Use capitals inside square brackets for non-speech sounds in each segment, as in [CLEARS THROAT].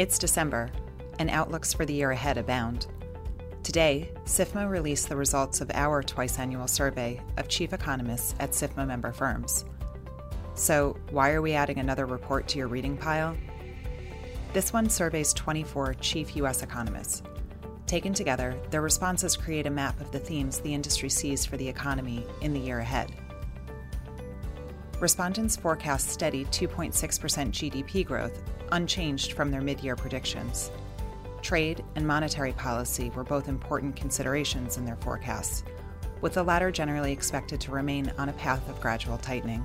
It's December, and outlooks for the year ahead abound. Today, SIFMA released the results of our twice annual survey of chief economists at SIFMA member firms. So, why are we adding another report to your reading pile? This one surveys 24 chief U.S. economists. Taken together, their responses create a map of the themes the industry sees for the economy in the year ahead. Respondents forecast steady 2.6% GDP growth, unchanged from their mid year predictions. Trade and monetary policy were both important considerations in their forecasts, with the latter generally expected to remain on a path of gradual tightening.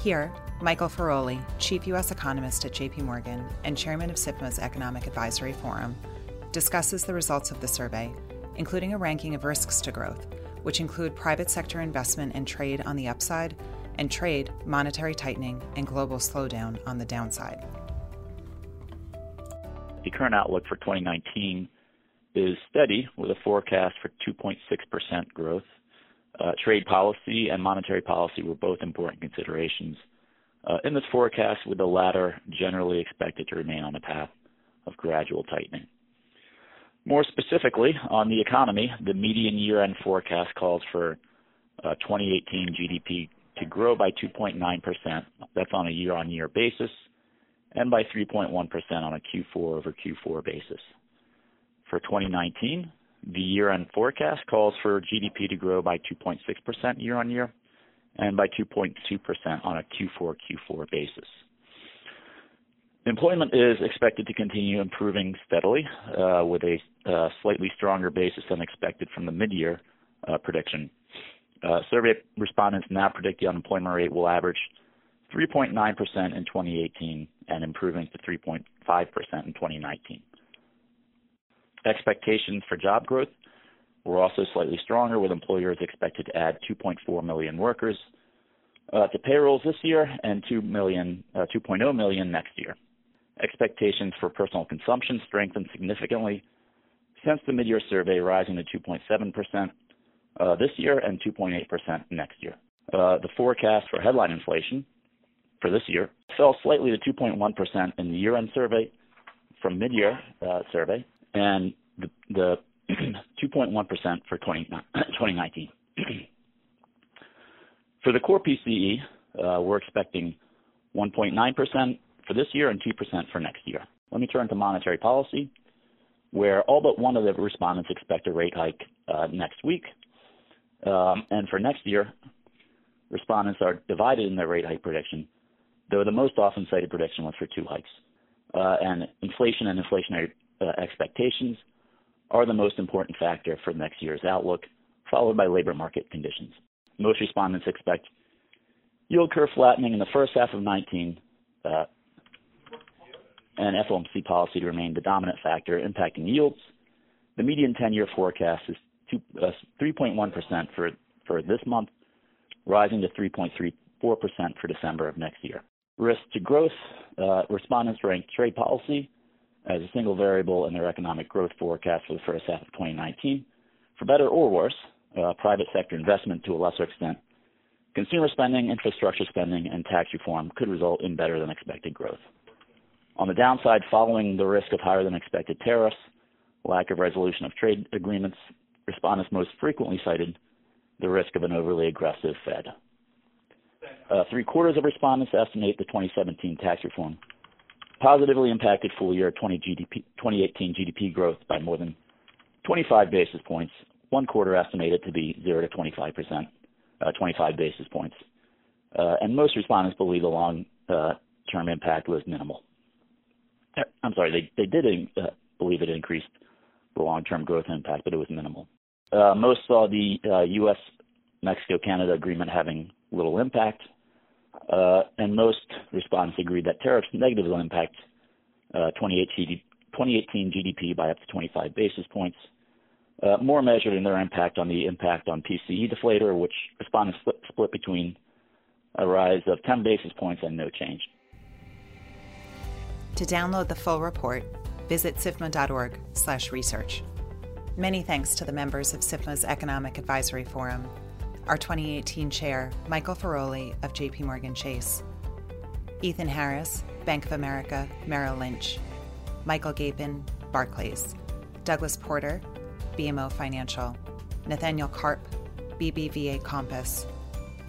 Here, Michael Feroli, chief U.S. economist at JP Morgan and chairman of SIFMA's Economic Advisory Forum, discusses the results of the survey, including a ranking of risks to growth, which include private sector investment and trade on the upside and trade, monetary tightening, and global slowdown on the downside. The current outlook for 2019 is steady with a forecast for 2.6% growth. Uh, trade policy and monetary policy were both important considerations uh, in this forecast, with the latter generally expected to remain on a path of gradual tightening. More specifically, on the economy, the median year-end forecast calls for uh, 2018 GDP to grow by 2.9%. That's on a year-on-year basis, and by 3.1% on a Q4 over Q4 basis. For 2019, the year-end forecast calls for GDP to grow by 2.6% year-on-year and by 2.2% on a Q4 Q4 basis. Employment is expected to continue improving steadily uh, with a uh, slightly stronger basis than expected from the mid-year uh, prediction uh, survey respondents now predict the unemployment rate will average 3.9% in 2018 and improving to 3.5% in 2019. Expectations for job growth were also slightly stronger, with employers expected to add 2.4 million workers uh, to payrolls this year and 2 million, uh, 2.0 million next year. Expectations for personal consumption strengthened significantly since the mid-year survey, rising to 2.7 percent uh, this year and 2.8% next year. Uh, the forecast for headline inflation for this year fell slightly to 2.1% in the year-end survey from mid-year uh, survey, and the, the [CLEARS THROAT] 2.1% for 20, [CLEARS THROAT] 2019. [CLEARS THROAT] for the core PCE, uh, we're expecting 1.9% for this year and 2% for next year. Let me turn to monetary policy, where all but one of the respondents expect a rate hike uh, next week, um, and for next year, respondents are divided in their rate hike prediction, though the most often cited prediction was for two hikes. Uh, and inflation and inflationary uh, expectations are the most important factor for next year's outlook, followed by labor market conditions. Most respondents expect yield curve flattening in the first half of 19 uh, and FOMC policy to remain the dominant factor impacting yields. The median 10-year forecast is two, uh, 3.1% for, for this month, rising to 3.34% for December of next year. Risk to growth, uh, respondents ranked trade policy as a single variable in their economic growth forecast for the first half of 2019. For better or worse, uh, private sector investment to a lesser extent, consumer spending, infrastructure spending, and tax reform could result in better than expected growth. On the downside, following the risk of higher than expected tariffs, lack of resolution of trade agreements, respondents most frequently cited the risk of an overly aggressive Fed. Uh, three quarters of respondents estimate the 2017 tax reform positively impacted full year 20 GDP, 2018 GDP growth by more than 25 basis points. One quarter estimated to be 0 to 25 percent, uh, 25 basis points. Uh, and most respondents believe the long term impact was minimal. Uh, I'm sorry, they, they did uh, believe it increased the long term growth impact, but it was minimal. Uh, most saw the uh, U.S. Mexico Canada agreement having little impact, uh, and most respondents agreed that tariffs negatively impact uh, 2018, 2018 GDP by up to 25 basis points. Uh, more measured in their impact on the impact on PCE deflator, which respondents split, split between a rise of 10 basis points and no change. To download the full report, visit sifma.org/research. Many thanks to the members of SIFMA's Economic Advisory Forum, our 2018 chair, Michael Feroli of JP Morgan Chase, Ethan Harris, Bank of America, Merrill Lynch, Michael Gapen, Barclays, Douglas Porter, BMO Financial, Nathaniel Karp, BBVA Compass,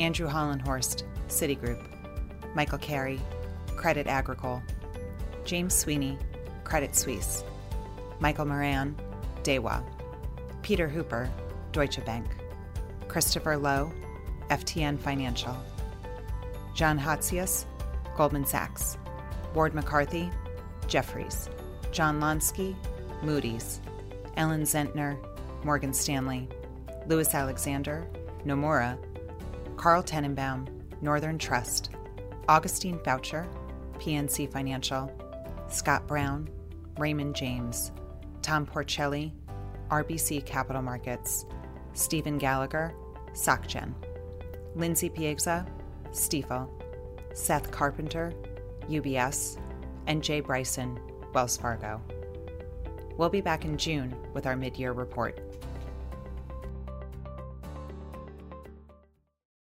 Andrew Hollenhorst, Citigroup, Michael Carey, Credit Agricole, James Sweeney, Credit Suisse, Michael Moran, Daiwa, Peter Hooper, Deutsche Bank, Christopher Low, FTN Financial, John Hatzius, Goldman Sachs, Ward McCarthy, Jefferies, John Lonski, Moody's, Ellen Zentner, Morgan Stanley, Lewis Alexander, Nomura, Carl Tannenbaum, Northern Trust, Augustine Faucher, PNC Financial, Scott Brown, Raymond James, Tom Porcelli, RBC Capital Markets, Stephen Gallagher, SocGen, Lindsay Piegza, Stifel, Seth Carpenter, UBS, and Jay Bryson, Wells Fargo. We'll be back in June with our mid year report.